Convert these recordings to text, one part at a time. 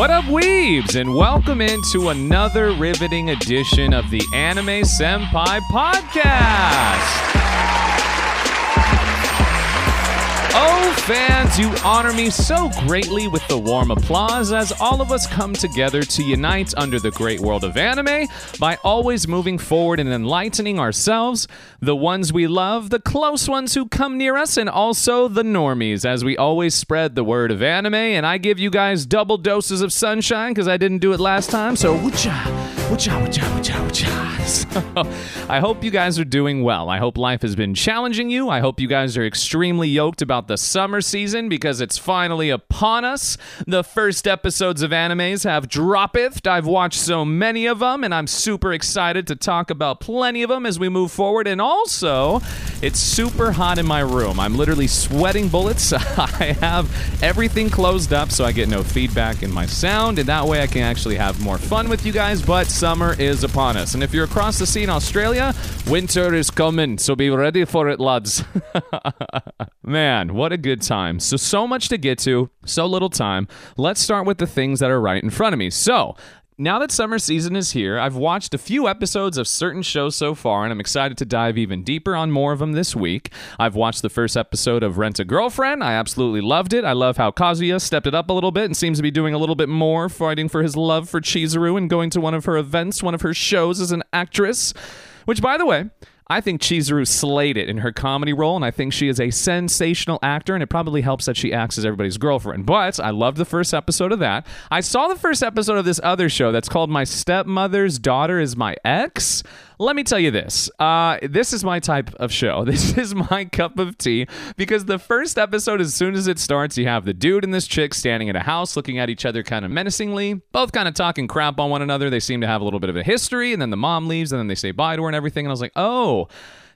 What up, weebs, and welcome into another riveting edition of the Anime Senpai Podcast. Oh, fans, you honor me so greatly with the warm applause as all of us come together to unite under the great world of anime by always moving forward and enlightening ourselves, the ones we love, the close ones who come near us, and also the normies as we always spread the word of anime. And I give you guys double doses of sunshine because I didn't do it last time. So, woocha, So, I hope you guys are doing well. I hope life has been challenging you. I hope you guys are extremely yoked about the summer season because it's finally upon us. The first episodes of animes have dropped. I've watched so many of them, and I'm super excited to talk about plenty of them as we move forward. And also, it's super hot in my room. I'm literally sweating bullets. I have everything closed up so I get no feedback in my sound, and that way I can actually have more fun with you guys. But summer is upon us. And if you're across the sea in Australia, winter is coming, so be ready for it, lads. Man, what a good time. So, so much to get to, so little time. Let's start with the things that are right in front of me. So, now that summer season is here, I've watched a few episodes of certain shows so far, and I'm excited to dive even deeper on more of them this week. I've watched the first episode of Rent a Girlfriend. I absolutely loved it. I love how Kazuya stepped it up a little bit and seems to be doing a little bit more, fighting for his love for Chizuru and going to one of her events, one of her shows as an actress. Which, by the way, I think Chizuru slayed it in her comedy role, and I think she is a sensational actor, and it probably helps that she acts as everybody's girlfriend. But I loved the first episode of that. I saw the first episode of this other show that's called My Stepmother's Daughter is My Ex. Let me tell you this. Uh, this is my type of show. This is my cup of tea because the first episode, as soon as it starts, you have the dude and this chick standing in a house looking at each other kind of menacingly, both kind of talking crap on one another. They seem to have a little bit of a history, and then the mom leaves, and then they say bye to her and everything. And I was like, oh.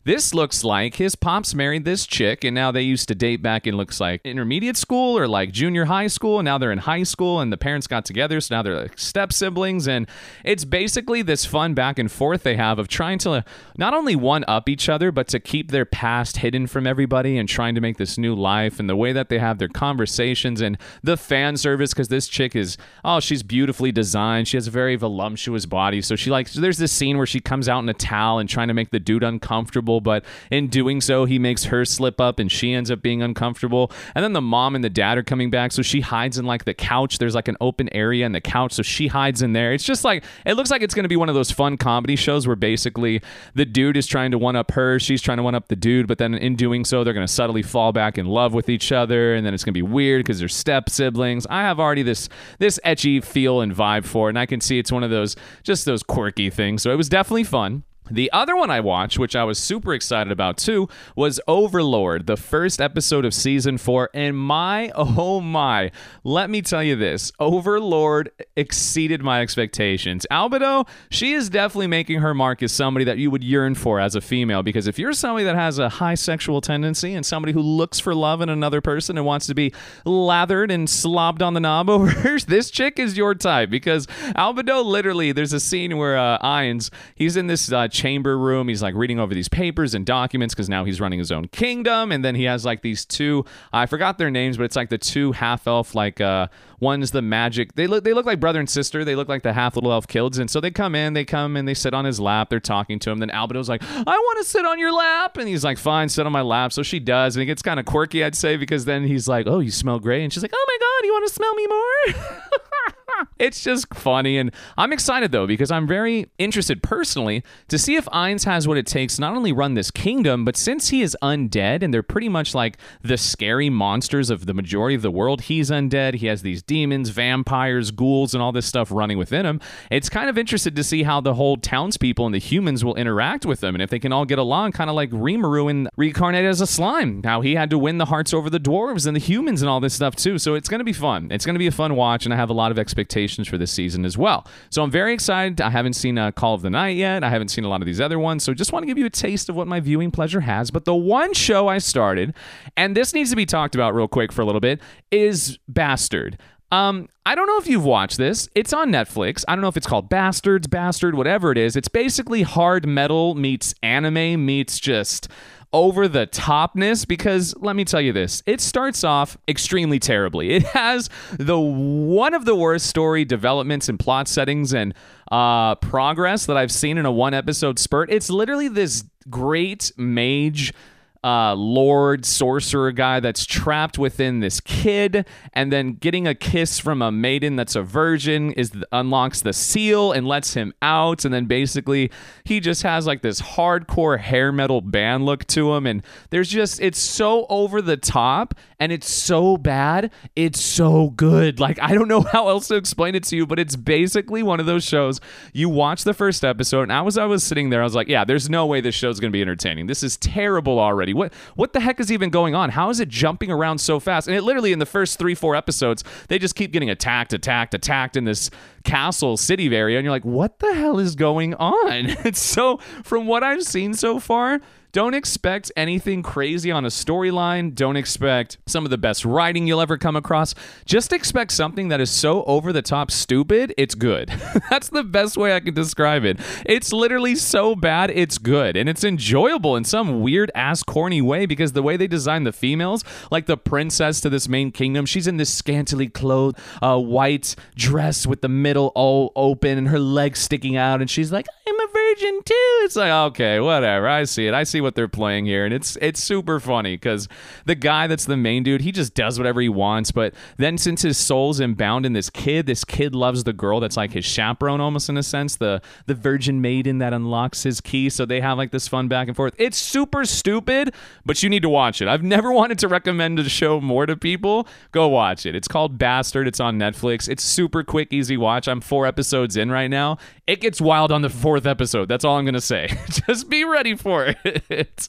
This looks like his pops married this chick, and now they used to date back in looks like intermediate school or like junior high school, and now they're in high school, and the parents got together, so now they're like step siblings, and it's basically this fun back and forth they have of trying to not only one up each other, but to keep their past hidden from everybody and trying to make this new life, and the way that they have their conversations and the fan service, because this chick is oh she's beautifully designed, she has a very voluptuous body, so she like there's this scene where she comes out in a towel and trying to make the dude uncomfortable but in doing so, he makes her slip up and she ends up being uncomfortable. And then the mom and the dad are coming back, so she hides in like the couch. There's like an open area in the couch, so she hides in there. It's just like, it looks like it's going to be one of those fun comedy shows where basically the dude is trying to one up her, she's trying to one up the dude, but then in doing so, they're going to subtly fall back in love with each other, and then it's going to be weird because they're step siblings. I have already this this ecchi feel and vibe for it, and I can see it's one of those just those quirky things. So it was definitely fun. The other one I watched, which I was super excited about too, was Overlord, the first episode of season four. And my, oh my, let me tell you this Overlord exceeded my expectations. Albedo, she is definitely making her mark as somebody that you would yearn for as a female. Because if you're somebody that has a high sexual tendency and somebody who looks for love in another person and wants to be lathered and slobbed on the knob over, this chick is your type. Because Albedo, literally, there's a scene where uh, he's in this. Uh, chamber room. He's like reading over these papers and documents because now he's running his own kingdom. And then he has like these two, I forgot their names, but it's like the two half elf, like uh, one's the magic. They look, they look like brother and sister. They look like the half little elf kids. And so they come in, they come and they sit on his lap. They're talking to him. Then Albedo's like, I want to sit on your lap. And he's like, fine, sit on my lap. So she does. And it gets kind of quirky, I'd say, because then he's like, oh, you smell great. And she's like, oh my God, you want to smell me more? it's just funny. And I'm excited though, because I'm very interested personally to see if Ainz has what it takes not only run this kingdom, but since he is undead and they're pretty much like the scary monsters of the majority of the world, he's undead. He has these demons, vampires, ghouls, and all this stuff running within him. It's kind of interested to see how the whole townspeople and the humans will interact with them and if they can all get along, kind of like Rimuru and reincarnated as a slime. How he had to win the hearts over the dwarves and the humans and all this stuff too. So it's going to be fun. It's going to be a fun watch, and I have a lot of expectations expectations for this season as well. So I'm very excited. I haven't seen uh, Call of the Night yet. I haven't seen a lot of these other ones. So just want to give you a taste of what my viewing pleasure has. But the one show I started, and this needs to be talked about real quick for a little bit, is Bastard. Um, I don't know if you've watched this. It's on Netflix. I don't know if it's called Bastards, Bastard, whatever it is. It's basically hard metal meets anime meets just over the topness because let me tell you this it starts off extremely terribly. It has the one of the worst story developments and plot settings and uh, progress that i've seen in a one episode spurt. It's literally this great mage uh, lord sorcerer guy that's trapped within this kid, and then getting a kiss from a maiden that's a virgin is unlocks the seal and lets him out, and then basically he just has like this hardcore hair metal band look to him, and there's just it's so over the top and it's so bad, it's so good. Like I don't know how else to explain it to you, but it's basically one of those shows you watch the first episode, and I was I was sitting there, I was like, yeah, there's no way this show's gonna be entertaining. This is terrible already. What what the heck is even going on? How is it jumping around so fast? And it literally in the first three, four episodes, they just keep getting attacked, attacked, attacked in this castle city area, and you're like, what the hell is going on? It's so from what I've seen so far, don't expect anything crazy on a storyline. Don't expect some of the best writing you'll ever come across. Just expect something that is so over the top stupid, it's good. That's the best way I can describe it. It's literally so bad, it's good. And it's enjoyable in some weird ass corny way because the way they design the females, like the princess to this main kingdom, she's in this scantily clothed uh, white dress with the middle all open and her legs sticking out. And she's like, I'm a too. It's like, okay, whatever. I see it. I see what they're playing here, and it's it's super funny because the guy that's the main dude, he just does whatever he wants. But then since his soul's inbound in this kid, this kid loves the girl that's like his chaperone, almost in a sense, the the virgin maiden that unlocks his key. So they have like this fun back and forth. It's super stupid, but you need to watch it. I've never wanted to recommend a show more to people. Go watch it. It's called Bastard. It's on Netflix. It's super quick, easy watch. I'm four episodes in right now. It gets wild on the fourth episode. That's all I'm gonna say. Just be ready for it it.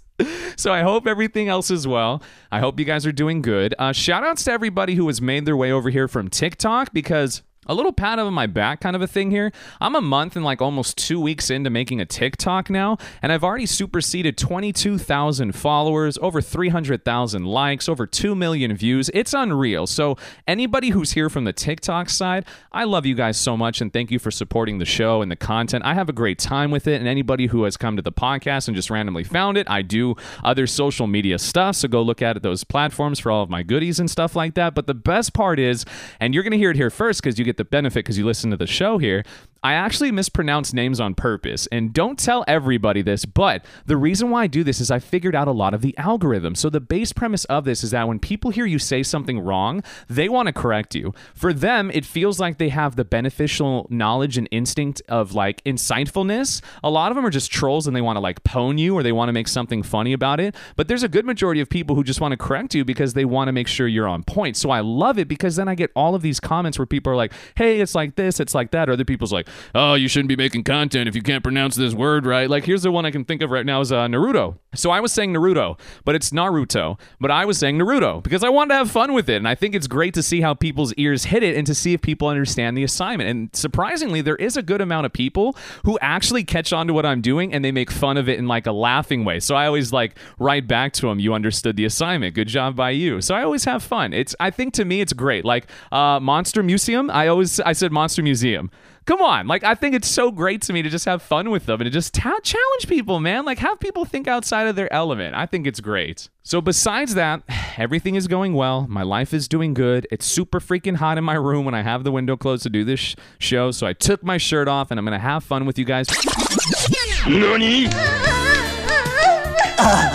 So I hope everything else is well. I hope you guys are doing good. Uh, shout outs to everybody who has made their way over here from TikTok because a little pat on my back kind of a thing here. I'm a month and like almost two weeks into making a TikTok now, and I've already superseded 22,000 followers, over 300,000 likes, over 2 million views. It's unreal. So, anybody who's here from the TikTok side, I love you guys so much and thank you for supporting the show and the content. I have a great time with it, and anybody who has come to the podcast and just randomly found it, I do other social media stuff. So, go look at those platforms for all of my goodies and stuff like that. But the best part is, and you're going to hear it here first because you get the benefit because you listen to the show here. I actually mispronounce names on purpose. And don't tell everybody this, but the reason why I do this is I figured out a lot of the algorithm. So the base premise of this is that when people hear you say something wrong, they want to correct you. For them, it feels like they have the beneficial knowledge and instinct of like insightfulness. A lot of them are just trolls and they want to like pwn you or they want to make something funny about it. But there's a good majority of people who just want to correct you because they want to make sure you're on point. So I love it because then I get all of these comments where people are like, hey, it's like this, it's like that. Or other people's like, oh, you shouldn't be making content if you can't pronounce this word right. Like, here's the one I can think of right now is uh, Naruto. So I was saying Naruto, but it's Naruto. But I was saying Naruto because I wanted to have fun with it. And I think it's great to see how people's ears hit it and to see if people understand the assignment. And surprisingly, there is a good amount of people who actually catch on to what I'm doing and they make fun of it in like a laughing way. So I always like write back to them, you understood the assignment. Good job by you. So I always have fun. It's I think to me it's great. Like uh, Monster Museum, I always I said Monster Museum. Come on, like I think it's so great to me to just have fun with them and to just ta- challenge people, man. Like have people think outside of their element. I think it's great. So besides that, everything is going well. My life is doing good. It's super freaking hot in my room when I have the window closed to do this sh- show. So I took my shirt off and I'm gonna have fun with you guys. NANI?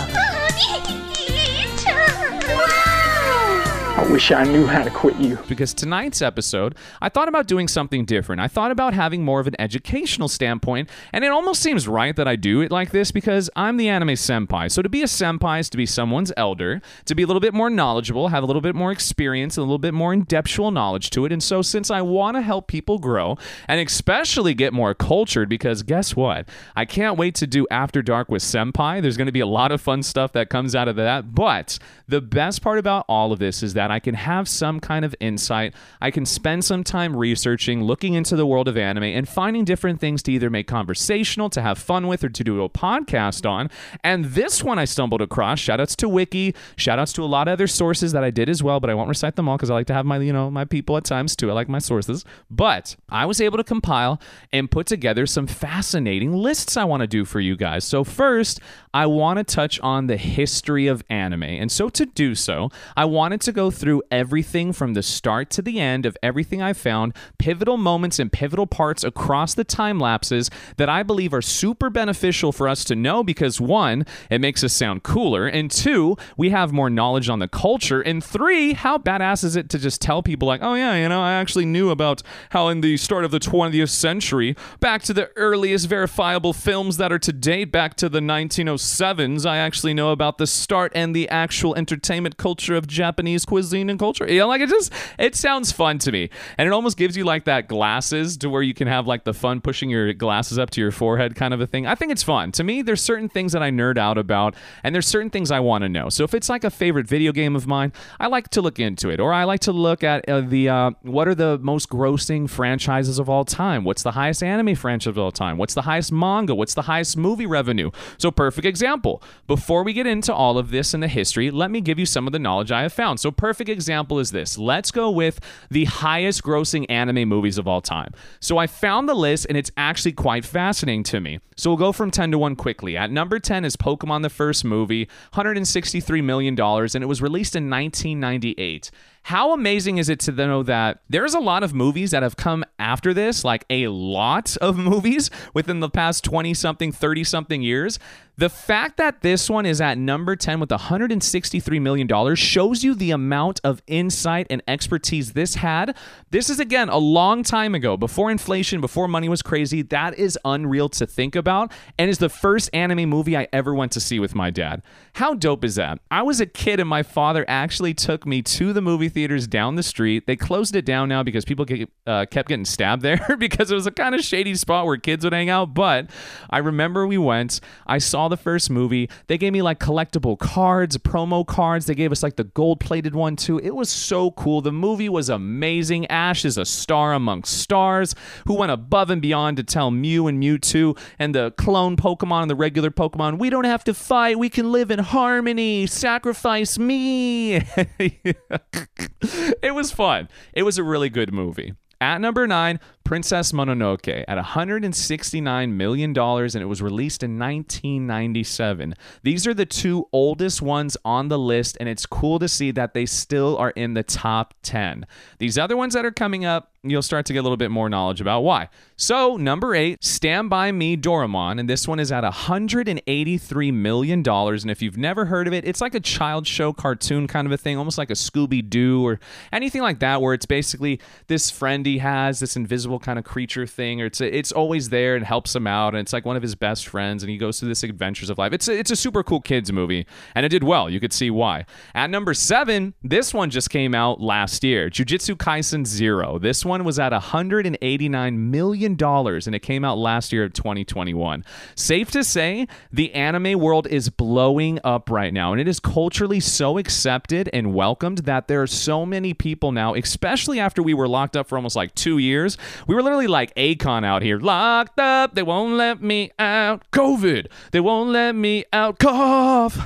wish I knew how to quit you. because tonight's episode, I thought about doing something different. I thought about having more of an educational standpoint, and it almost seems right that I do it like this because I'm the anime senpai. So to be a senpai is to be someone's elder, to be a little bit more knowledgeable, have a little bit more experience, and a little bit more in-depthal knowledge to it. And so since I want to help people grow and especially get more cultured, because guess what? I can't wait to do After Dark with Senpai. There's going to be a lot of fun stuff that comes out of that. But the best part about all of this is that I can have some kind of insight. I can spend some time researching, looking into the world of anime, and finding different things to either make conversational, to have fun with, or to do a podcast on. And this one I stumbled across. Shoutouts to Wiki. Shoutouts to a lot of other sources that I did as well, but I won't recite them all because I like to have my, you know, my people at times too. I like my sources. But I was able to compile and put together some fascinating lists I want to do for you guys. So first, I want to touch on the history of anime. And so to do so, I wanted to go through everything from the start to the end of everything I found, pivotal moments and pivotal parts across the time lapses that I believe are super beneficial for us to know because one, it makes us sound cooler, and two, we have more knowledge on the culture, and three, how badass is it to just tell people like, "Oh yeah, you know, I actually knew about how in the start of the 20th century, back to the earliest verifiable films that are to date back to the 1907s, I actually know about the start and the actual entertainment culture of Japanese cuisine and culture." You know, like it just it sounds fun to me. And it almost gives you like that glasses to where you can have like the fun pushing your glasses up to your forehead kind of a thing. I think it's fun. To me, there's certain things that I nerd out about and there's certain things I want to know. So if it's like a favorite video game of mine, I like to look into it or I like to look at uh, the uh, what are the most grossing franchises of all time? What's the highest anime franchise of all time? What's the highest manga? What's the highest movie revenue? So perfect example. Before we get into all of this and the history, let me give you some of the knowledge I have found. So perfect example is this. Let's go with the highest grossing anime movies of all time. So I found the list and it's actually quite fascinating to me. So we'll go from 10 to 1 quickly. At number 10 is Pokemon the first movie, $163 million, and it was released in 1998. How amazing is it to know that there's a lot of movies that have come after this, like a lot of movies within the past 20 something, 30 something years? The fact that this one is at number 10 with $163 million shows you the amount of insight and expertise this had. This is, again, a long time ago, before inflation, before money was crazy. That is unreal to think about, and is the first anime movie I ever went to see with my dad. How dope is that? I was a kid, and my father actually took me to the movie theaters down the street. They closed it down now because people get, uh, kept getting stabbed there because it was a kind of shady spot where kids would hang out. But I remember we went, I saw the first movie. They gave me like collectible cards, promo cards. They gave us like the gold plated one too. It was so cool. The movie was amazing. Ash is a star amongst stars who went above and beyond to tell Mew and Mewtwo and the clone Pokemon and the regular Pokemon, we don't have to fight. We can live in harmony. Sacrifice me. it was fun. It was a really good movie. At number nine, Princess Mononoke at $169 million, and it was released in 1997. These are the two oldest ones on the list, and it's cool to see that they still are in the top 10. These other ones that are coming up, you'll start to get a little bit more knowledge about why. So, number eight, Stand By Me Doraemon, and this one is at $183 million. And if you've never heard of it, it's like a child show cartoon kind of a thing, almost like a Scooby Doo or anything like that, where it's basically this friend he has, this invisible kind of creature thing, or it's it's always there and helps him out, and it's like one of his best friends, and he goes through this adventures of life. It's a, it's a super cool kids movie, and it did well. You could see why. At number seven, this one just came out last year, Jujutsu Kaisen Zero. This one was at 189 million dollars, and it came out last year of 2021. Safe to say, the anime world is blowing up right now, and it is culturally so accepted and welcomed that there are so many people now, especially after we were locked up for almost like two years. We were literally like Akon out here, locked up. They won't let me out. COVID. They won't let me out. Cough.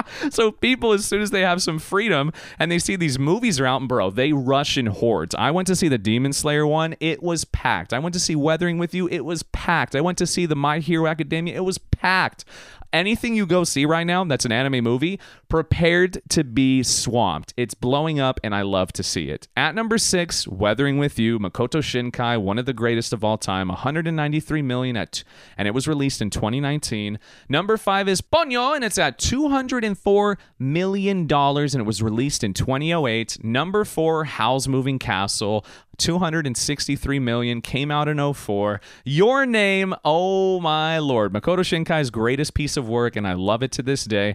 so people, as soon as they have some freedom and they see these movies are out, and bro, they rush in hordes. I went to see the Demon Slayer one; it was packed. I went to see Weathering with You; it was packed. I went to see the My Hero Academia; it was packed anything you go see right now that's an anime movie, prepared to be swamped. It's blowing up, and I love to see it. At number six, Weathering with You, Makoto Shinkai, one of the greatest of all time, 193 million at, and it was released in 2019. Number five is Ponyo, and it's at 204 million dollars, and it was released in 2008. Number four, Howl's Moving Castle, 263 million came out in 04 your name oh my lord makoto shinkai's greatest piece of work and i love it to this day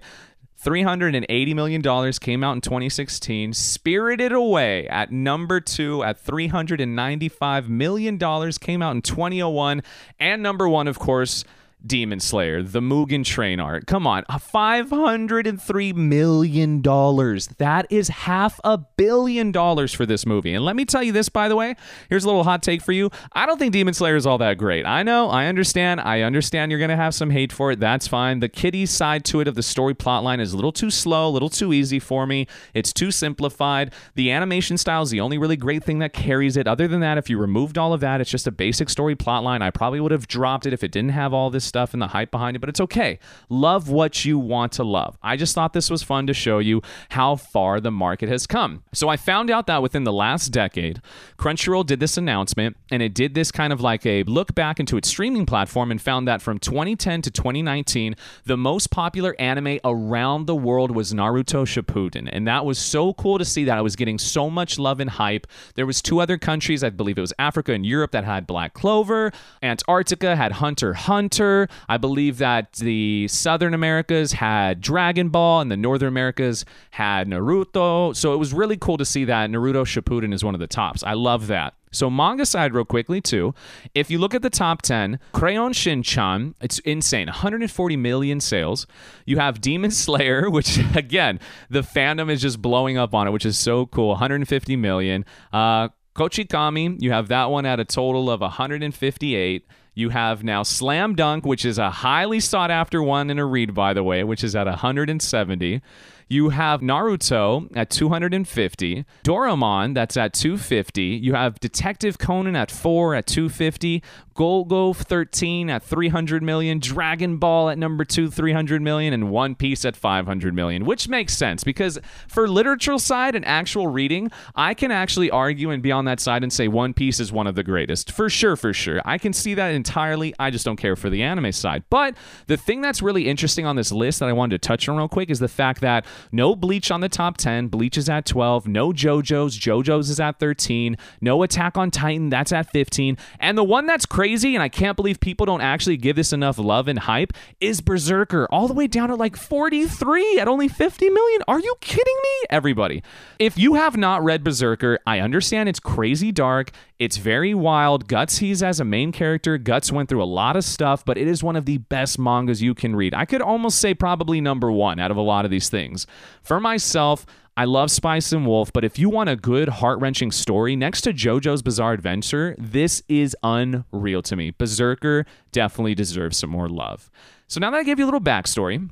$380 million came out in 2016. Spirited Away at number two at $395 million came out in 2001. And number one, of course, Demon Slayer, the Mugen Train art. Come on, $503 million. That is half a billion dollars for this movie. And let me tell you this, by the way. Here's a little hot take for you. I don't think Demon Slayer is all that great. I know, I understand. I understand you're going to have some hate for it. That's fine. The kiddie side to it of the story plotline is a little too slow, a little too easy for me. It's too simplified. The animation style is the only really great thing that carries it. Other than that, if you removed all of that, it's just a basic story plotline. I probably would have dropped it if it didn't have all this stuff and the hype behind it, but it's okay. Love what you want to love. I just thought this was fun to show you how far the market has come. So I found out that within the last decade, Crunchyroll did this announcement and it did this kind of like a look back into its streaming platform and found that from 2010 to 2019, the most popular anime around the world was Naruto Shippuden. And that was so cool to see that I was getting so much love and hype. There was two other countries, I believe it was Africa and Europe that had Black Clover. Antarctica had Hunter Hunter. I believe that the Southern Americas had Dragon Ball and the Northern Americas had Naruto. So it was really cool to see that Naruto Shippuden is one of the tops. I love that. So manga side real quickly too. If you look at the top 10, Crayon Shin-chan, it's insane. 140 million sales. You have Demon Slayer, which again, the fandom is just blowing up on it, which is so cool. 150 million. Uh Kochikami, you have that one at a total of 158. You have now Slam Dunk, which is a highly sought after one in a read, by the way, which is at 170. You have Naruto at 250, Doraemon that's at 250. You have Detective Conan at 4 at 250, Golgo 13 at 300 million, Dragon Ball at number 2 300 million and One Piece at 500 million, which makes sense because for literature side and actual reading, I can actually argue and be on that side and say One Piece is one of the greatest. For sure, for sure. I can see that entirely. I just don't care for the anime side. But the thing that's really interesting on this list that I wanted to touch on real quick is the fact that no Bleach on the top 10, Bleach is at 12, no JoJo's, JoJo's is at 13, no Attack on Titan, that's at 15, and the one that's crazy and I can't believe people don't actually give this enough love and hype, is Berserker, all the way down at like 43 at only 50 million. Are you kidding me? Everybody. If you have not read Berserker, I understand it's crazy dark. It's very wild. Guts, he's as a main character. Guts went through a lot of stuff, but it is one of the best mangas you can read. I could almost say probably number one out of a lot of these things. For myself, I love Spice and Wolf, but if you want a good, heart wrenching story, next to JoJo's Bizarre Adventure, this is unreal to me. Berserker definitely deserves some more love. So now that I gave you a little backstory,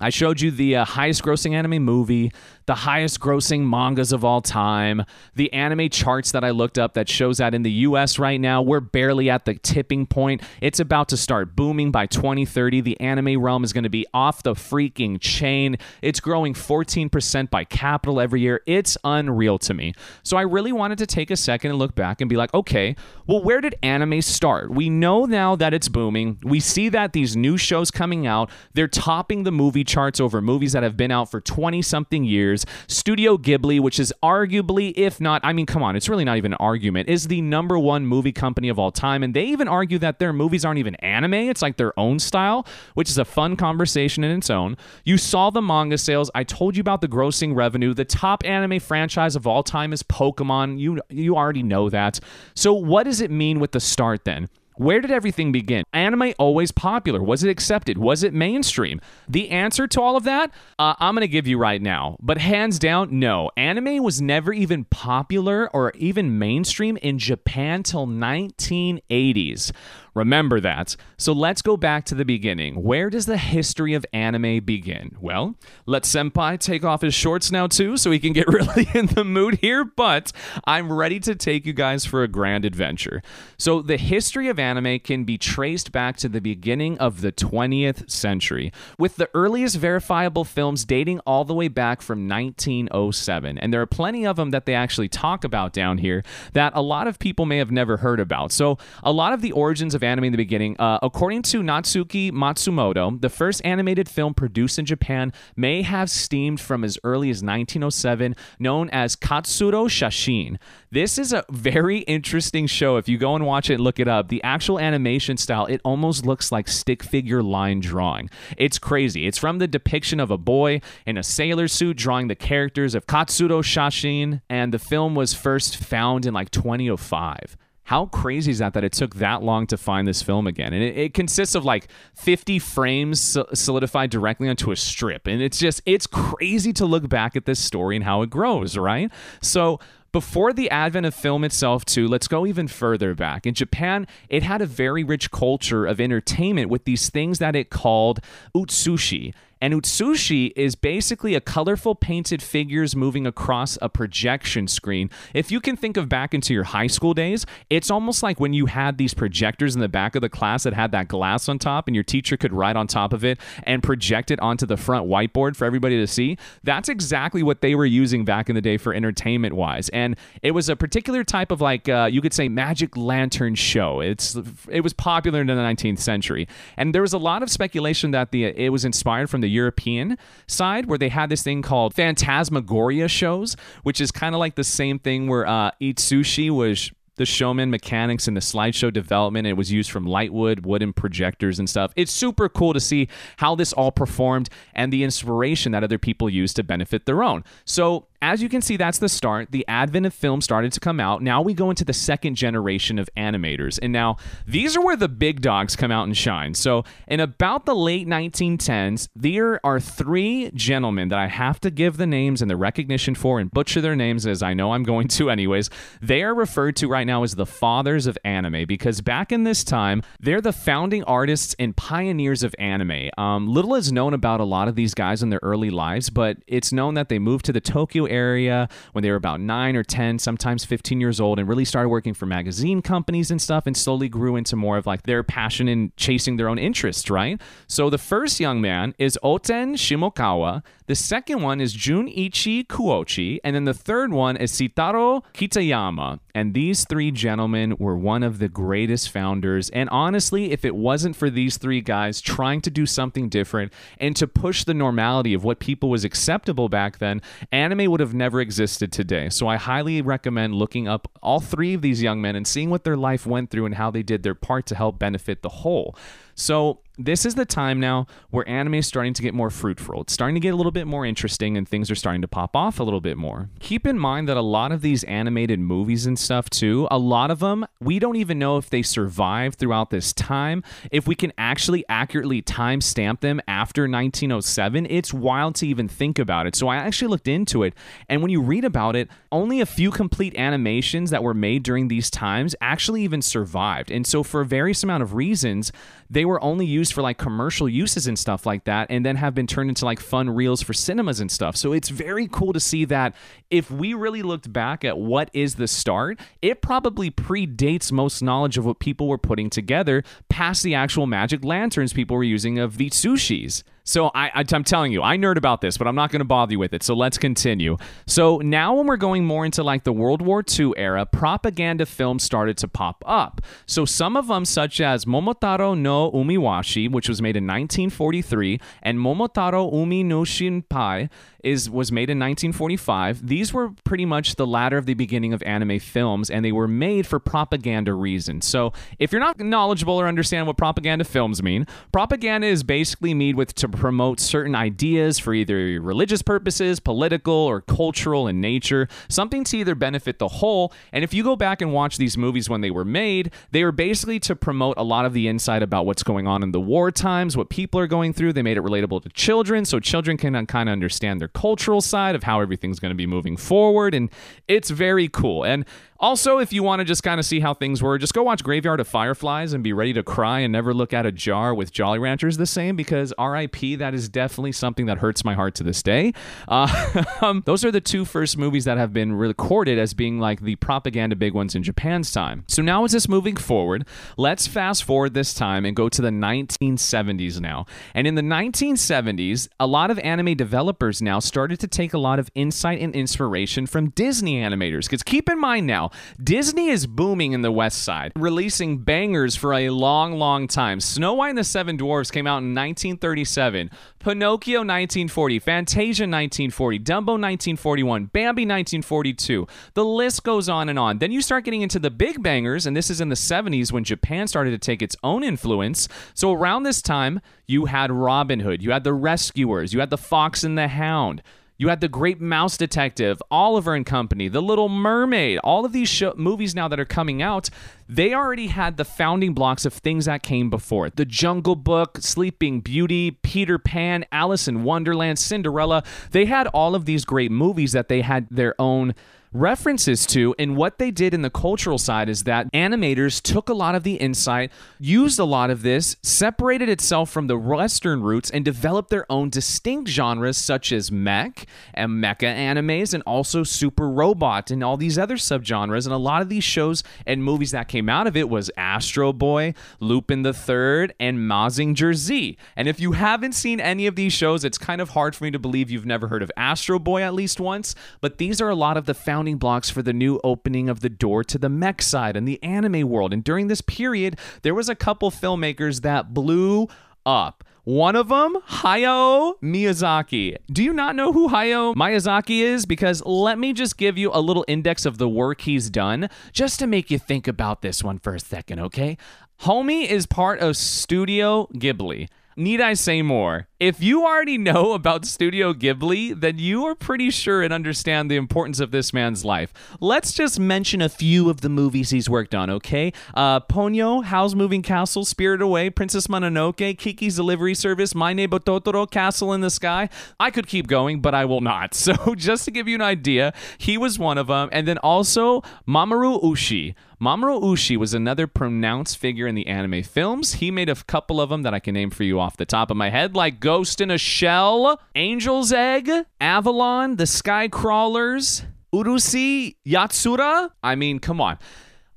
I showed you the uh, highest grossing anime movie, the highest grossing mangas of all time, the anime charts that I looked up that shows that in the US right now, we're barely at the tipping point. It's about to start booming by 2030. The anime realm is going to be off the freaking chain. It's growing 14% by capital every year. It's unreal to me. So I really wanted to take a second and look back and be like, okay, well, where did anime start? We know now that it's booming. We see that these new shows coming out, they're topping the movie charts over movies that have been out for 20 something years. Studio Ghibli, which is arguably, if not, I mean, come on, it's really not even an argument, is the number one movie company of all time. And they even argue that their movies aren't even anime, it's like their own style, which is a fun conversation in its own. You saw the manga sales. I told you about the grossing revenue. The top anime franchise of all time is Pokemon. You, you already know that. So, what does it mean with the start then? Where did everything begin? Anime always popular? Was it accepted? Was it mainstream? The answer to all of that, uh, I'm going to give you right now. But hands down, no. Anime was never even popular or even mainstream in Japan till 1980s. Remember that. So let's go back to the beginning. Where does the history of anime begin? Well, let Senpai take off his shorts now, too, so he can get really in the mood here, but I'm ready to take you guys for a grand adventure. So, the history of anime can be traced back to the beginning of the 20th century, with the earliest verifiable films dating all the way back from 1907. And there are plenty of them that they actually talk about down here that a lot of people may have never heard about. So, a lot of the origins of anime in the beginning. Uh, according to Natsuki Matsumoto, the first animated film produced in Japan may have steamed from as early as 1907, known as Katsudo Shashin. This is a very interesting show. If you go and watch it, look it up. The actual animation style, it almost looks like stick figure line drawing. It's crazy. It's from the depiction of a boy in a sailor suit drawing the characters of Katsudo Shashin, and the film was first found in like 2005. How crazy is that that it took that long to find this film again? And it, it consists of like 50 frames solidified directly onto a strip. And it's just, it's crazy to look back at this story and how it grows, right? So, before the advent of film itself, too, let's go even further back. In Japan, it had a very rich culture of entertainment with these things that it called utsushi. And Utsushi is basically a colorful painted figures moving across a projection screen. If you can think of back into your high school days, it's almost like when you had these projectors in the back of the class that had that glass on top and your teacher could write on top of it and project it onto the front whiteboard for everybody to see. That's exactly what they were using back in the day for entertainment wise. And it was a particular type of like uh, you could say magic lantern show. It's it was popular in the 19th century. And there was a lot of speculation that the it was inspired from the European side where they had this thing called phantasmagoria shows, which is kind of like the same thing where uh, utsushi was the showman mechanics and the slideshow development. It was used from lightwood, wooden projectors, and stuff. It's super cool to see how this all performed and the inspiration that other people used to benefit their own. So as you can see, that's the start. The advent of film started to come out. Now we go into the second generation of animators. And now these are where the big dogs come out and shine. So, in about the late 1910s, there are three gentlemen that I have to give the names and the recognition for and butcher their names as I know I'm going to, anyways. They are referred to right now as the fathers of anime because back in this time, they're the founding artists and pioneers of anime. Um, little is known about a lot of these guys in their early lives, but it's known that they moved to the Tokyo area when they were about nine or 10, sometimes 15 years old, and really started working for magazine companies and stuff and slowly grew into more of like their passion in chasing their own interests, right? So the first young man is Oten Shimokawa. The second one is Junichi Kouchi. And then the third one is Seitaro Kitayama. And these three gentlemen were one of the greatest founders. And honestly, if it wasn't for these three guys trying to do something different and to push the normality of what people was acceptable back then, anime would have never existed today. So I highly recommend looking up all three of these young men and seeing what their life went through and how they did their part to help benefit the whole. So this is the time now where anime is starting to get more fruitful. It's starting to get a little bit more interesting and things are starting to pop off a little bit more. Keep in mind that a lot of these animated movies and stuff too, a lot of them, we don't even know if they survived throughout this time. If we can actually accurately timestamp them after 1907, it's wild to even think about it. So I actually looked into it and when you read about it, only a few complete animations that were made during these times actually even survived. And so for various amount of reasons, they were only used for like commercial uses and stuff like that, and then have been turned into like fun reels for cinemas and stuff. So it's very cool to see that if we really looked back at what is the start, it probably predates most knowledge of what people were putting together past the actual magic lanterns people were using of Vitsushis. So I, I, am telling you, I nerd about this, but I'm not going to bother you with it. So let's continue. So now, when we're going more into like the World War II era, propaganda films started to pop up. So some of them, such as Momotaro no Umiwashi, which was made in 1943, and Momotaro Umi no Shinpei, is was made in 1945. These were pretty much the latter of the beginning of anime films, and they were made for propaganda reasons. So, if you're not knowledgeable or understand what propaganda films mean, propaganda is basically made with to promote certain ideas for either religious purposes, political, or cultural in nature, something to either benefit the whole. And if you go back and watch these movies when they were made, they were basically to promote a lot of the insight about what's going on in the war times, what people are going through. They made it relatable to children, so children can uh, kind of understand their cultural side of how everything's going to be moving forward. And it's very cool. And also, if you want to just kind of see how things were, just go watch Graveyard of Fireflies and be ready to cry and never look at a jar with Jolly Ranchers the same because RIP, that is definitely something that hurts my heart to this day. Uh, um, those are the two first movies that have been recorded as being like the propaganda big ones in Japan's time. So now, as this moving forward, let's fast forward this time and go to the 1970s now. And in the 1970s, a lot of anime developers now started to take a lot of insight and inspiration from Disney animators. Because keep in mind now, Disney is booming in the West Side, releasing bangers for a long, long time. Snow White and the Seven Dwarfs came out in 1937. Pinocchio 1940, Fantasia 1940, Dumbo 1941, Bambi 1942. The list goes on and on. Then you start getting into the big bangers, and this is in the 70s when Japan started to take its own influence. So around this time, you had Robin Hood, you had The Rescuers, you had The Fox and the Hound. You had The Great Mouse Detective, Oliver and Company, The Little Mermaid, all of these show- movies now that are coming out, they already had the founding blocks of things that came before. The Jungle Book, Sleeping Beauty, Peter Pan, Alice in Wonderland, Cinderella. They had all of these great movies that they had their own references to. And what they did in the cultural side is that animators took a lot of the insight, used a lot of this, separated itself from the Western roots, and developed their own distinct genres such as mech and mecha animes and also super robot and all these other subgenres. And a lot of these shows and movies that came out of it was Astro Boy, Lupin the Third, and Mazinger Z. And if you haven't seen any of these shows, it's kind of hard for me to believe you've never heard of Astro Boy at least once. But these are a lot of the founding blocks for the new opening of the door to the mech side and the anime world. And during this period, there was a couple filmmakers that blew up. One of them, Hayao Miyazaki. Do you not know who Hayao Miyazaki is? Because let me just give you a little index of the work he's done just to make you think about this one for a second, okay? Homie is part of Studio Ghibli. Need I say more? If you already know about Studio Ghibli, then you are pretty sure and understand the importance of this man's life. Let's just mention a few of the movies he's worked on, okay? Uh, Ponyo, Howl's Moving Castle, Spirit Away, Princess Mononoke, Kiki's Delivery Service, My Neighbor Totoro, Castle in the Sky. I could keep going, but I will not. So, just to give you an idea, he was one of them. And then also Mamoru Oshii. Mamoru Oshii was another pronounced figure in the anime films. He made a couple of them that I can name for you off the top of my head, like Ghost in a Shell, Angel's Egg, Avalon, The Sky Crawlers, Urusei Yatsura. I mean, come on.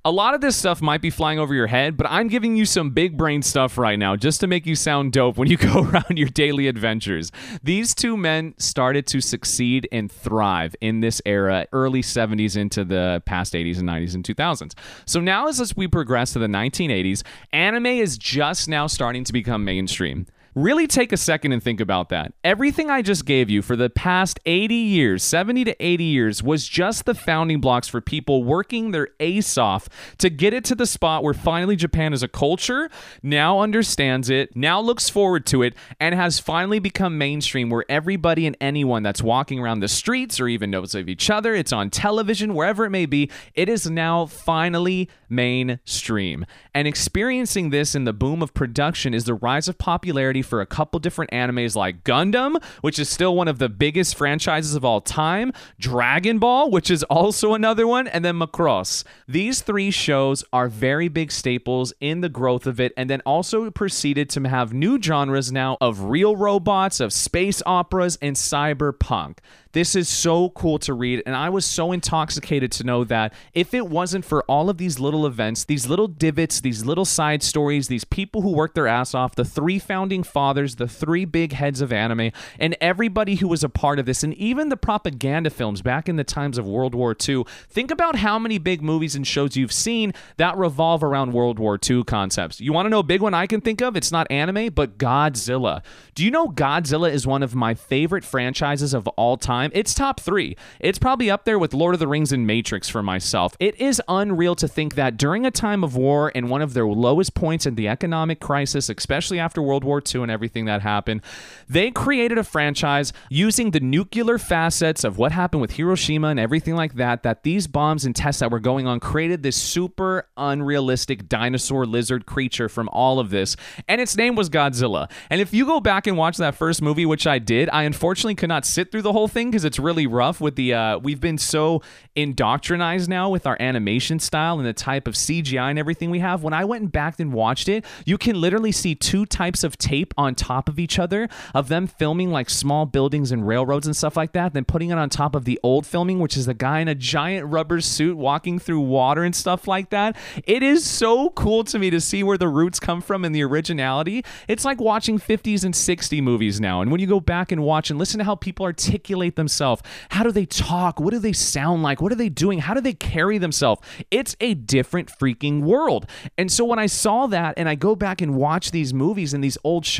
A lot of this stuff might be flying over your head, but I'm giving you some big brain stuff right now just to make you sound dope when you go around your daily adventures. These two men started to succeed and thrive in this era, early 70s into the past 80s and 90s and 2000s. So now, as we progress to the 1980s, anime is just now starting to become mainstream. Really take a second and think about that. Everything I just gave you for the past 80 years, 70 to 80 years, was just the founding blocks for people working their ace off to get it to the spot where finally Japan as a culture now understands it, now looks forward to it, and has finally become mainstream where everybody and anyone that's walking around the streets or even knows of each other, it's on television, wherever it may be, it is now finally mainstream. And experiencing this in the boom of production is the rise of popularity for a couple different animes like Gundam, which is still one of the biggest franchises of all time, Dragon Ball, which is also another one, and then Macross. These three shows are very big staples in the growth of it, and then also proceeded to have new genres now of real robots, of space operas, and cyberpunk. This is so cool to read, and I was so intoxicated to know that if it wasn't for all of these little events, these little divots, these little side stories, these people who worked their ass off, the three founding fathers, the three big heads of anime, and everybody who was a part of this, and even the propaganda films back in the times of World War II, think about how many big movies and shows you've seen that revolve around World War II concepts. You want to know a big one I can think of? It's not anime, but Godzilla. Do you know Godzilla is one of my favorite franchises of all time? It's top three. It's probably up there with Lord of the Rings and Matrix for myself. It is unreal to think that during a time of war and one of their lowest points in the economic crisis, especially after World War II and everything that happened, they created a franchise using the nuclear facets of what happened with Hiroshima and everything like that, that these bombs and tests that were going on created this super unrealistic dinosaur lizard creature from all of this. And its name was Godzilla. And if you go back and watch that first movie, which I did, I unfortunately could not sit through the whole thing because it's really rough with the uh, we've been so indoctrinized now with our animation style and the type of CGI and everything we have. When I went back and watched it, you can literally see two types of tape on top of each other of them filming like small buildings and railroads and stuff like that, then putting it on top of the old filming, which is the guy in a giant rubber suit walking through water and stuff like that. It is so cool to me to see where the roots come from and the originality. It's like watching 50s and 60 movies now. And when you go back and watch and listen to how people articulate themselves, how do they talk? What do they sound like? What are they doing? How do they carry themselves? It's a different freaking world. And so when I saw that and I go back and watch these movies and these old shows,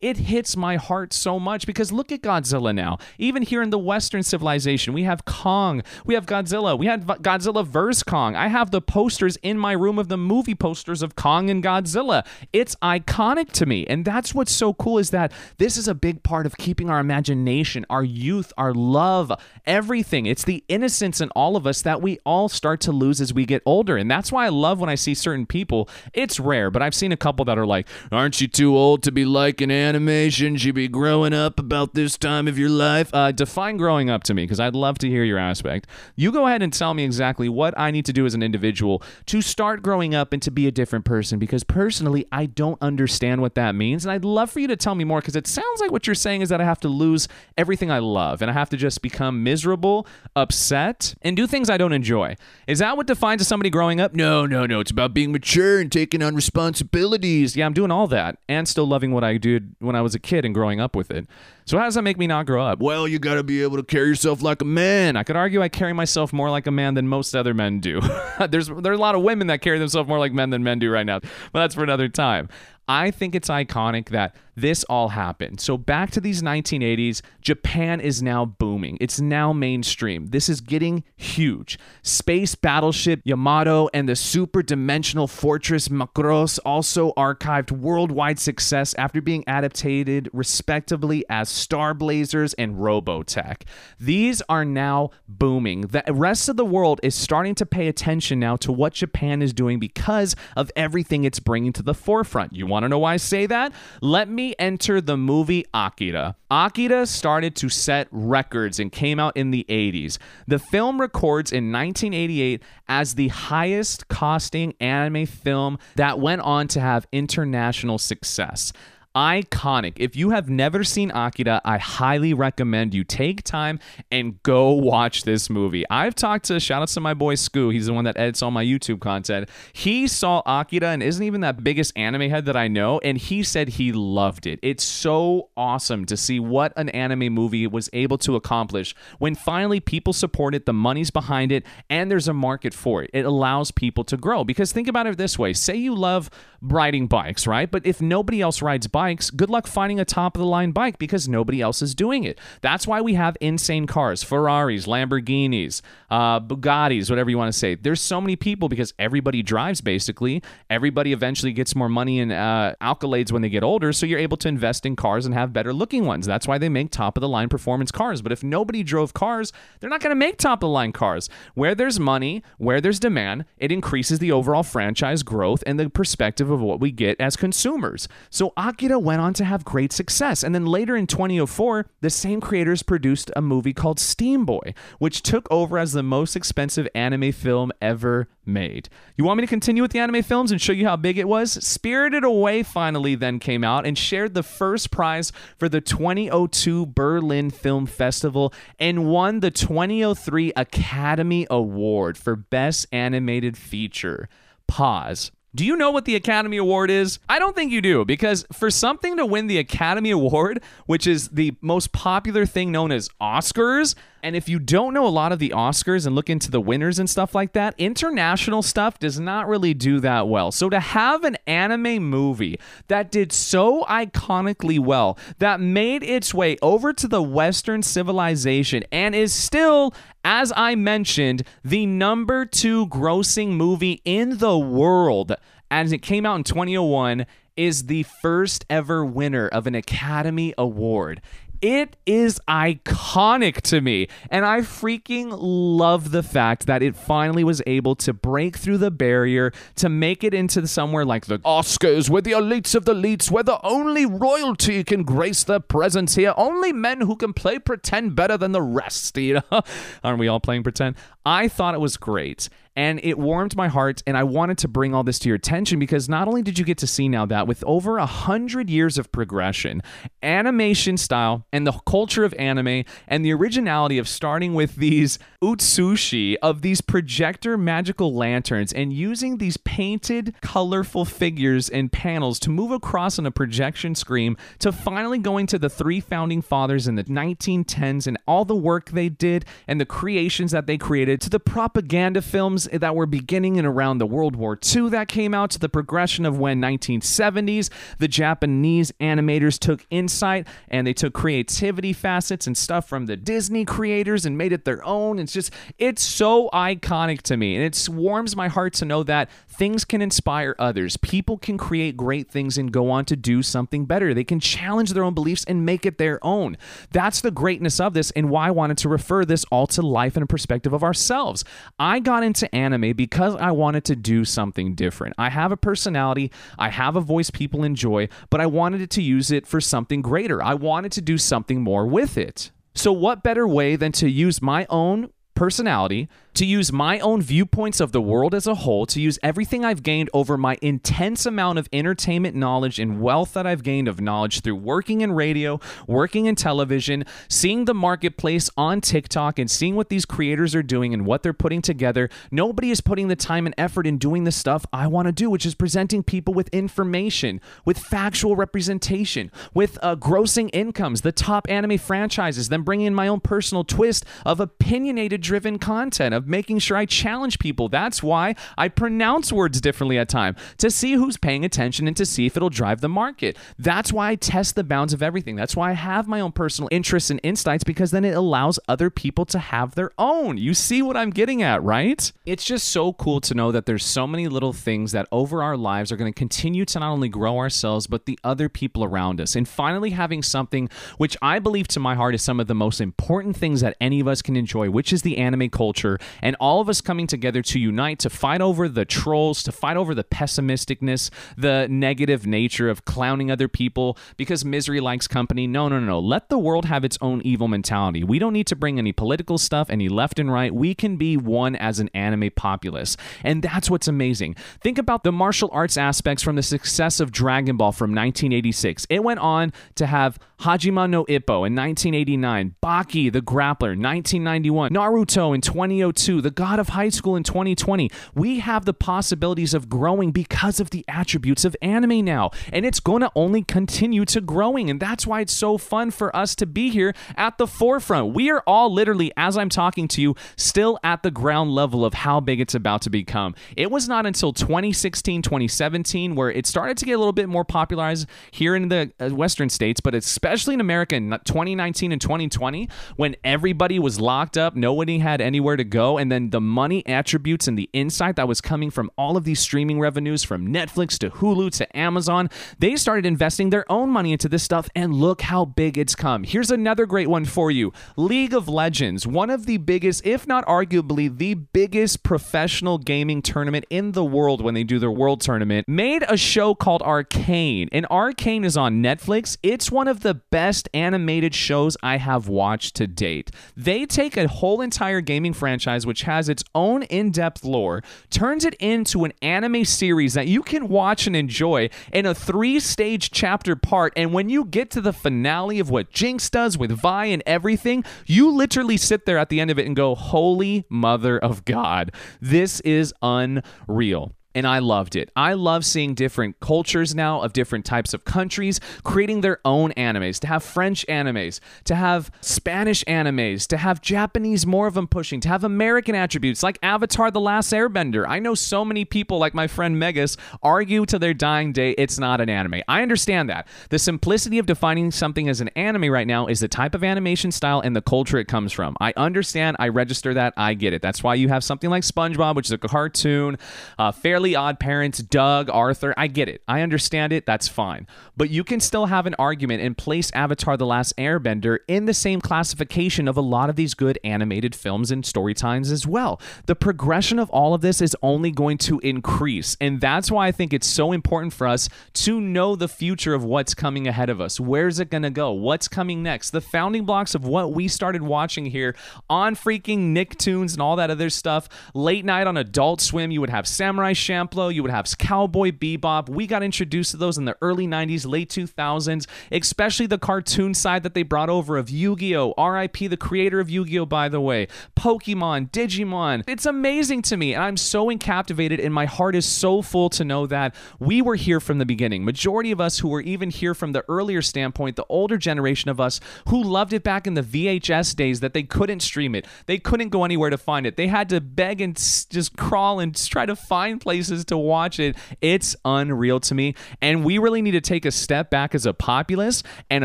it hits my heart so much because look at Godzilla now. Even here in the Western civilization, we have Kong, we have Godzilla, we had Godzilla vs. Kong. I have the posters in my room of the movie posters of Kong and Godzilla. It's iconic to me. And that's what's so cool is that this is a big part of keeping our imagination, our youth, our love, everything. It's the innocence in all of us that we all start to lose as we get older. And that's why I love when I see certain people. It's rare, but I've seen a couple that are like, Aren't you too old to be liking animation? Should you be growing up about this time of your life? Uh, define growing up to me because I'd love to hear your aspect. You go ahead and tell me exactly what I need to do as an individual to start growing up and to be a different person because personally, I don't understand what that means. And I'd love for you to tell me more because it sounds like what you're saying is that I have to lose everything I love and I have to just become miserable, upset, and do things I don't enjoy. Is that what defines somebody growing up? No, no, no. It's about being mature and taking on responsibilities. Yeah, I'm doing all that and still loving what I did when I was a kid and growing up with it. So how does that make me not grow up? Well, you got to be able to carry yourself like a man. I could argue I carry myself more like a man than most other men do. There's there are a lot of women that carry themselves more like men than men do right now, but that's for another time. I think it's iconic that this all happened. So back to these 1980s, Japan is now booming. It's now mainstream. This is getting huge. Space battleship Yamato and the super dimensional fortress Macross also archived worldwide success after being adapted respectively as Star Blazers and Robotech. These are now booming. The rest of the world is starting to pay attention now to what Japan is doing because of everything it's bringing to the forefront. You want to know why I say that? Let me enter the movie Akira. Akira started to set records and came out in the 80s. The film records in 1988 as the highest costing anime film that went on to have international success iconic. If you have never seen Akira, I highly recommend you take time and go watch this movie. I've talked to shout outs to my boy Scoo. He's the one that edits all my YouTube content. He saw Akira and isn't even that biggest anime head that I know, and he said he loved it. It's so awesome to see what an anime movie was able to accomplish when finally people support it, the money's behind it, and there's a market for it. It allows people to grow. Because think about it this way: say you love riding bikes, right? But if nobody else rides bikes, bikes, good luck finding a top of the line bike because nobody else is doing it. That's why we have insane cars Ferraris, Lamborghinis, uh, Bugattis, whatever you want to say. There's so many people because everybody drives basically. Everybody eventually gets more money and uh, accolades when they get older. So you're able to invest in cars and have better looking ones. That's why they make top of the line performance cars. But if nobody drove cars, they're not going to make top of the line cars. Where there's money, where there's demand, it increases the overall franchise growth and the perspective of what we get as consumers. So Akira went on to have great success. And then later in 2004, the same creators produced a movie called Steamboy, which took over as the most expensive anime film ever made. You want me to continue with the anime films and show you how big it was? Spirited Away finally then came out and shared the first prize for the 2002 Berlin Film Festival and won the 2003 Academy Award for Best Animated Feature. Pause. Do you know what the Academy Award is? I don't think you do, because for something to win the Academy Award, which is the most popular thing known as Oscars, and if you don't know a lot of the Oscars and look into the winners and stuff like that, international stuff does not really do that well. So to have an anime movie that did so iconically well, that made its way over to the Western civilization and is still, as I mentioned, the number two grossing movie in the world as it came out in 2001 is the first ever winner of an Academy Award. It is iconic to me. And I freaking love the fact that it finally was able to break through the barrier to make it into somewhere like the Oscars, where the elites of the elites, where the only royalty can grace their presence here. Only men who can play pretend better than the rest, you know? Aren't we all playing pretend? I thought it was great and it warmed my heart and i wanted to bring all this to your attention because not only did you get to see now that with over a hundred years of progression animation style and the culture of anime and the originality of starting with these utsushi of these projector magical lanterns and using these painted colorful figures and panels to move across on a projection screen to finally going to the three founding fathers in the 1910s and all the work they did and the creations that they created to the propaganda films that were beginning in around the World War II that came out to the progression of when 1970s the Japanese animators took insight and they took creativity facets and stuff from the Disney creators and made it their own. It's just it's so iconic to me and it warms my heart to know that things can inspire others. People can create great things and go on to do something better. They can challenge their own beliefs and make it their own. That's the greatness of this and why I wanted to refer this all to life and a perspective of ourselves. I got into anime because I wanted to do something different. I have a personality, I have a voice people enjoy, but I wanted to use it for something greater. I wanted to do something more with it. So, what better way than to use my own personality to use my own viewpoints of the world as a whole, to use everything I've gained over my intense amount of entertainment knowledge and wealth that I've gained of knowledge through working in radio, working in television, seeing the marketplace on TikTok, and seeing what these creators are doing and what they're putting together. Nobody is putting the time and effort in doing the stuff I want to do, which is presenting people with information, with factual representation, with uh, grossing incomes, the top anime franchises, then bringing in my own personal twist of opinionated driven content, of making sure I challenge people. That's why I pronounce words differently at time to see who's paying attention and to see if it'll drive the market. That's why I test the bounds of everything. That's why I have my own personal interests and insights because then it allows other people to have their own. You see what I'm getting at, right? It's just so cool to know that there's so many little things that over our lives are going to continue to not only grow ourselves but the other people around us. And finally having something which I believe to my heart is some of the most important things that any of us can enjoy, which is the anime culture and all of us coming together to unite to fight over the trolls, to fight over the pessimisticness, the negative nature of clowning other people because misery likes company. No, no, no, no. Let the world have its own evil mentality. We don't need to bring any political stuff, any left and right. We can be one as an anime populace. And that's what's amazing. Think about the martial arts aspects from the success of Dragon Ball from 1986. It went on to have Hajime no Ippo in 1989, Baki the Grappler 1991, Naruto in 2002, the God of High School in 2020. We have the possibilities of growing because of the attributes of anime now, and it's going to only continue to growing, and that's why it's so fun for us to be here at the forefront. We are all literally, as I'm talking to you, still at the ground level of how big it's about to become. It was not until 2016, 2017 where it started to get a little bit more popularized here in the uh, Western states, but especially in America in 2019 and 2020 when everybody was locked up, nobody had anywhere to go, and then the money attributes and the insight that was coming from all of these streaming revenues from Netflix to Hulu to Amazon, they started investing their own money into this stuff, and look how big it's come. Here's another great one for you League of Legends, one of the biggest, if not arguably the biggest professional gaming tournament in the world when they do their world tournament, made a show called Arcane. And Arcane is on Netflix. It's one of the best animated shows I have watched to date. They take a whole entire gaming franchise, which has its own in depth lore, turns it into an anime series that you can watch and enjoy in a three stage chapter part. And when you get to the finale of what Jinx does with Vi and everything, you literally sit there at the end of it and go, Holy Mother of God, this is unreal and I loved it. I love seeing different cultures now of different types of countries creating their own animes, to have French animes, to have Spanish animes, to have Japanese, more of them pushing, to have American attributes like Avatar The Last Airbender. I know so many people, like my friend Megas, argue to their dying day it's not an anime. I understand that. The simplicity of defining something as an anime right now is the type of animation style and the culture it comes from. I understand, I register that, I get it. That's why you have something like SpongeBob, which is a cartoon, uh, fairly Fairly Odd Parents, Doug, Arthur. I get it. I understand it. That's fine. But you can still have an argument and place Avatar The Last Airbender in the same classification of a lot of these good animated films and story times as well. The progression of all of this is only going to increase. And that's why I think it's so important for us to know the future of what's coming ahead of us. Where's it going to go? What's coming next? The founding blocks of what we started watching here on freaking Nicktoons and all that other stuff. Late night on Adult Swim, you would have Samurai Champ you would have Cowboy Bebop. We got introduced to those in the early 90s, late 2000s, especially the cartoon side that they brought over of Yu Gi Oh! RIP, the creator of Yu Gi Oh! by the way, Pokemon, Digimon. It's amazing to me, and I'm so captivated, and my heart is so full to know that we were here from the beginning. Majority of us who were even here from the earlier standpoint, the older generation of us who loved it back in the VHS days that they couldn't stream it, they couldn't go anywhere to find it. They had to beg and just crawl and try to find places to watch it. It's unreal to me, and we really need to take a step back as a populace and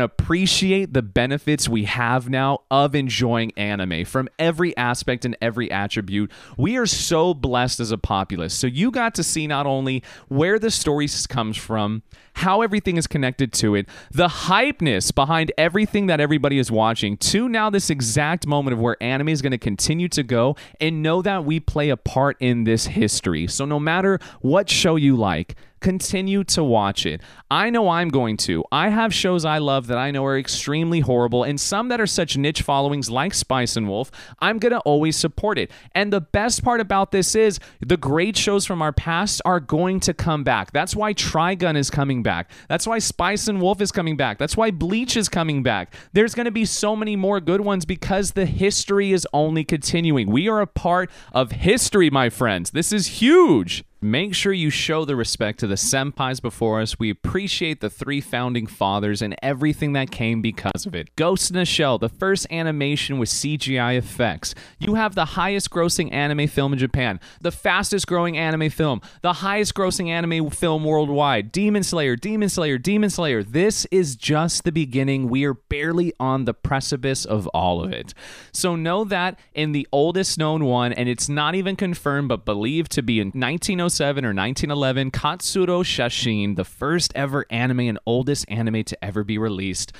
appreciate the benefits we have now of enjoying anime from every aspect and every attribute. We are so blessed as a populace. So you got to see not only where the story comes from, how everything is connected to it, the hypeness behind everything that everybody is watching, to now this exact moment of where anime is going to continue to go, and know that we play a part in this history. So no matter what show you like, continue to watch it. I know I'm going to. I have shows I love that I know are extremely horrible, and some that are such niche followings like Spice and Wolf. I'm going to always support it. And the best part about this is the great shows from our past are going to come back. That's why Trigun is coming back. That's why Spice and Wolf is coming back. That's why Bleach is coming back. There's going to be so many more good ones because the history is only continuing. We are a part of history, my friends. This is huge. Make sure you show the respect to the senpais before us. We appreciate the three founding fathers and everything that came because of it. Ghost in a Shell, the first animation with CGI effects. You have the highest grossing anime film in Japan, the fastest growing anime film, the highest grossing anime film worldwide. Demon Slayer, Demon Slayer, Demon Slayer. This is just the beginning. We are barely on the precipice of all of it. So know that in the oldest known one, and it's not even confirmed but believed to be in 1907 or 1911, Katsudo Shashin, the first ever anime and oldest anime to ever be released.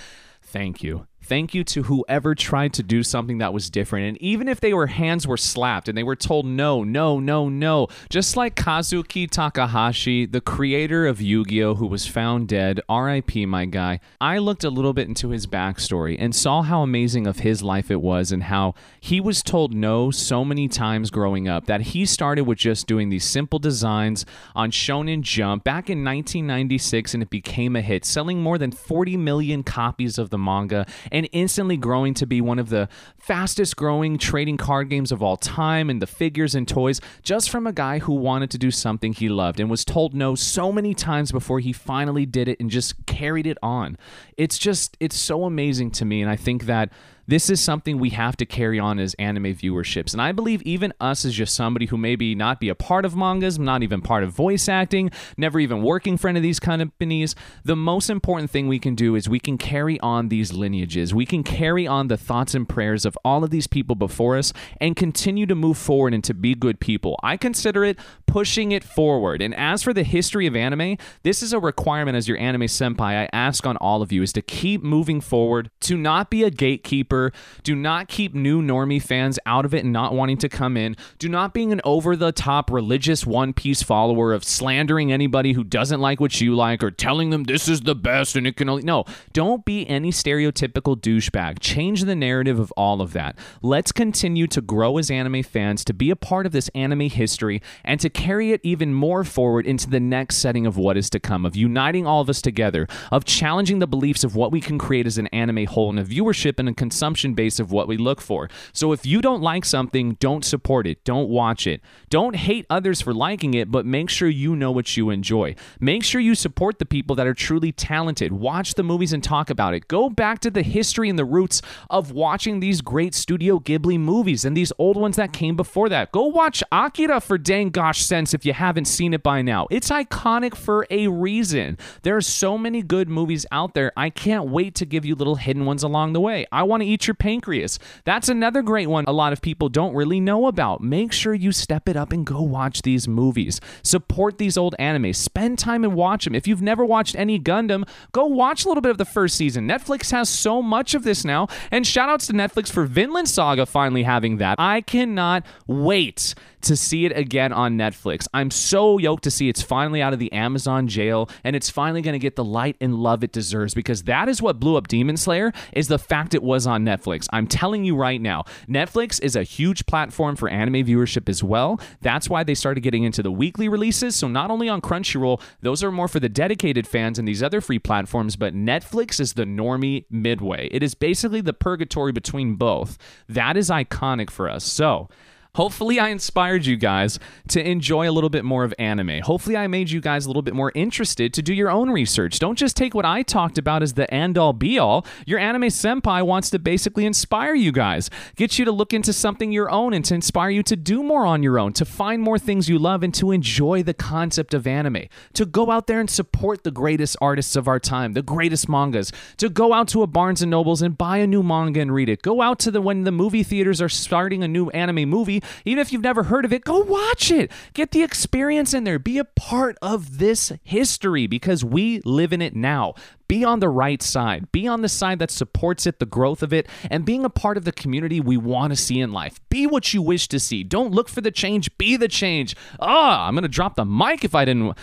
Thank you. Thank you to whoever tried to do something that was different. And even if they were hands were slapped and they were told no, no, no, no, just like Kazuki Takahashi, the creator of Yu-Gi-Oh, who was found dead, RIP my guy, I looked a little bit into his backstory and saw how amazing of his life it was and how he was told no so many times growing up that he started with just doing these simple designs on Shonen Jump back in 1996 and it became a hit, selling more than 40 million copies of the manga and instantly growing to be one of the fastest growing trading card games of all time and the figures and toys just from a guy who wanted to do something he loved and was told no so many times before he finally did it and just carried it on. It's just, it's so amazing to me. And I think that this is something we have to carry on as anime viewerships. And I believe even us as just somebody who maybe not be a part of mangas, not even part of voice acting, never even working for any of these companies, the most important thing we can do is we can carry on these lineages. We can carry on the thoughts and prayers of all of these people before us and continue to move forward and to be good people. I consider it pushing it forward. And as for the history of anime, this is a requirement as your anime senpai I ask on all of you is to keep moving forward, to not be a gatekeeper do not keep new normie fans out of it and not wanting to come in. Do not being an over the top religious One Piece follower of slandering anybody who doesn't like what you like or telling them this is the best and it can only. No, don't be any stereotypical douchebag. Change the narrative of all of that. Let's continue to grow as anime fans, to be a part of this anime history, and to carry it even more forward into the next setting of what is to come, of uniting all of us together, of challenging the beliefs of what we can create as an anime whole and a viewership and a consumption consumption base of what we look for. So if you don't like something, don't support it. Don't watch it. Don't hate others for liking it, but make sure you know what you enjoy. Make sure you support the people that are truly talented. Watch the movies and talk about it. Go back to the history and the roots of watching these great Studio Ghibli movies and these old ones that came before that. Go watch Akira for dang gosh sense if you haven't seen it by now. It's iconic for a reason. There are so many good movies out there. I can't wait to give you little hidden ones along the way. I want to eat your pancreas. That's another great one a lot of people don't really know about. Make sure you step it up and go watch these movies. Support these old anime. Spend time and watch them. If you've never watched any Gundam, go watch a little bit of the first season. Netflix has so much of this now. And shout outs to Netflix for Vinland Saga finally having that. I cannot wait to see it again on Netflix. I'm so yoked to see it's finally out of the Amazon jail and it's finally going to get the light and love it deserves because that is what blew up Demon Slayer is the fact it was on Netflix. I'm telling you right now, Netflix is a huge platform for anime viewership as well. That's why they started getting into the weekly releases. So not only on Crunchyroll, those are more for the dedicated fans and these other free platforms, but Netflix is the normie midway. It is basically the purgatory between both. That is iconic for us. So, Hopefully, I inspired you guys to enjoy a little bit more of anime. Hopefully, I made you guys a little bit more interested to do your own research. Don't just take what I talked about as the end all be all. Your anime senpai wants to basically inspire you guys, get you to look into something your own and to inspire you to do more on your own, to find more things you love and to enjoy the concept of anime, to go out there and support the greatest artists of our time, the greatest mangas, to go out to a Barnes and Nobles and buy a new manga and read it. Go out to the when the movie theaters are starting a new anime movie even if you've never heard of it, go watch it. Get the experience in there. Be a part of this history because we live in it now. Be on the right side. Be on the side that supports it, the growth of it, and being a part of the community we want to see in life. Be what you wish to see. Don't look for the change, be the change. Ah, I'm going to drop the mic if I didn't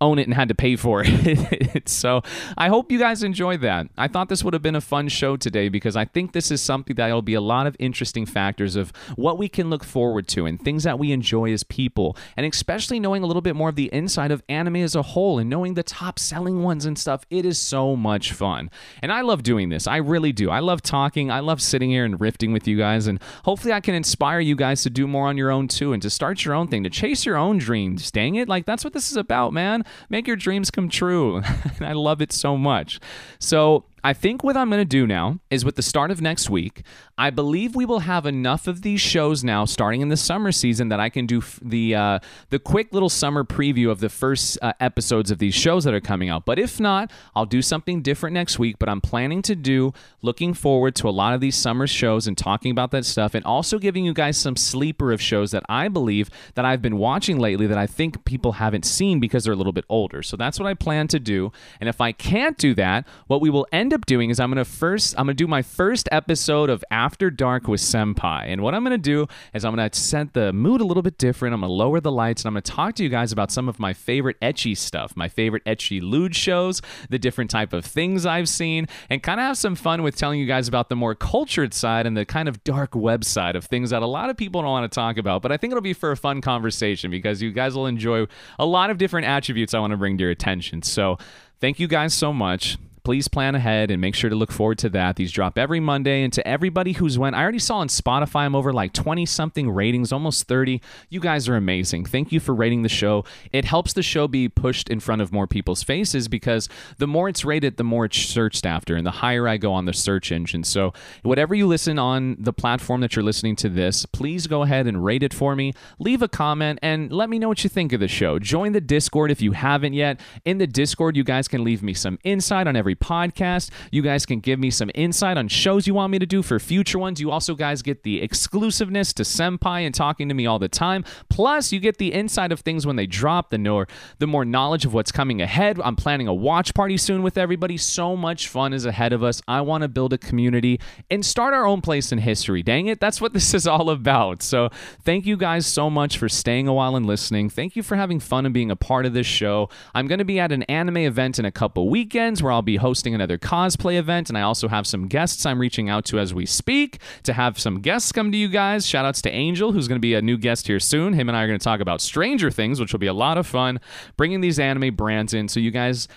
own it and had to pay for it. so I hope you guys enjoyed that. I thought this would have been a fun show today because I think this is something that will be a lot of interesting factors of what we can look forward to and things that we enjoy as people, and especially knowing a little bit more of the inside of anime as a whole and knowing the top selling ones and stuff. It is so much fun. And I love doing this. I really do. I love talking. I love sitting here and rifting with you guys. And hopefully I can inspire you guys to do more on your own too and to start your own thing, to chase your own dreams. Dang it. Like that's what this is about, man make your dreams come true. and I love it so much. So I think what I'm going to do now is with the start of next week, I believe we will have enough of these shows now starting in the summer season that I can do f- the uh, the quick little summer preview of the first uh, episodes of these shows that are coming out. But if not, I'll do something different next week, but I'm planning to do looking forward to a lot of these summer shows and talking about that stuff and also giving you guys some sleeper of shows that I believe that I've been watching lately that I think people haven't seen because they're a little bit older. So that's what I plan to do. And if I can't do that, what we will end up doing is I'm gonna first I'm gonna do my first episode of After Dark with Senpai, and what I'm gonna do is I'm gonna set the mood a little bit different. I'm gonna lower the lights, and I'm gonna talk to you guys about some of my favorite ecchi stuff, my favorite ecchi lewd shows, the different type of things I've seen, and kind of have some fun with telling you guys about the more cultured side and the kind of dark web side of things that a lot of people don't want to talk about. But I think it'll be for a fun conversation because you guys will enjoy a lot of different attributes I want to bring to your attention. So. Thank you guys so much please plan ahead and make sure to look forward to that. These drop every Monday. And to everybody who's went, I already saw on Spotify, I'm over like 20 something ratings, almost 30. You guys are amazing. Thank you for rating the show. It helps the show be pushed in front of more people's faces because the more it's rated, the more it's searched after, and the higher I go on the search engine. So, whatever you listen on the platform that you're listening to this, please go ahead and rate it for me. Leave a comment and let me know what you think of the show. Join the Discord if you haven't yet. In the Discord, you guys can leave me some insight on every podcast. You guys can give me some insight on shows you want me to do for future ones. You also guys get the exclusiveness to Senpai and talking to me all the time. Plus, you get the insight of things when they drop, the more the more knowledge of what's coming ahead. I'm planning a watch party soon with everybody. So much fun is ahead of us. I want to build a community and start our own place in history. Dang it, that's what this is all about. So, thank you guys so much for staying a while and listening. Thank you for having fun and being a part of this show. I'm going to be at an anime event in a couple weekends where I'll be hosting another cosplay event, and I also have some guests I'm reaching out to as we speak to have some guests come to you guys. Shout outs to Angel, who's going to be a new guest here soon. Him and I are going to talk about Stranger Things, which will be a lot of fun, bringing these anime brands in so you guys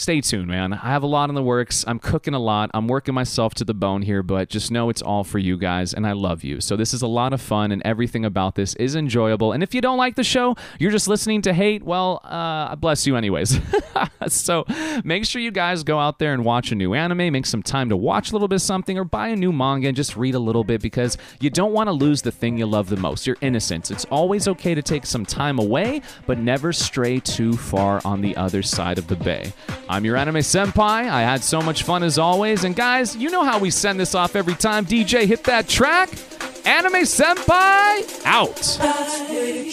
stay tuned, man. I have a lot in the works. I'm cooking a lot. I'm working myself to the bone here, but just know it's all for you guys, and I love you. So this is a lot of fun, and everything about this is enjoyable. And if you don't like the show, you're just listening to hate. Well, uh, bless you, anyways. so make sure you guys go out there and watch a new anime. Make some time to watch a little bit of something, or buy a new manga and just read a little bit because you don't want to lose the thing you love the most. Your innocence. It's always okay to take some time away, but never stray too far on the other side of the bay. I'm your anime senpai. I had so much fun as always. And guys, you know how we send this off every time. DJ, hit that track. Anime senpai out.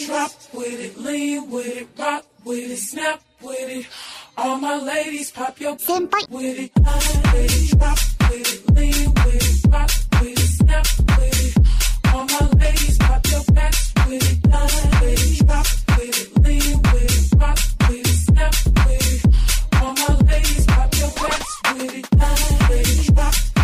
Drop with it, lean with it, rock with it, snap with it. All my ladies, pop your senpai with it. Drop with it, lean with it, rock with it, snap with it. All my ladies, pop your backs with it. it down, baby, drop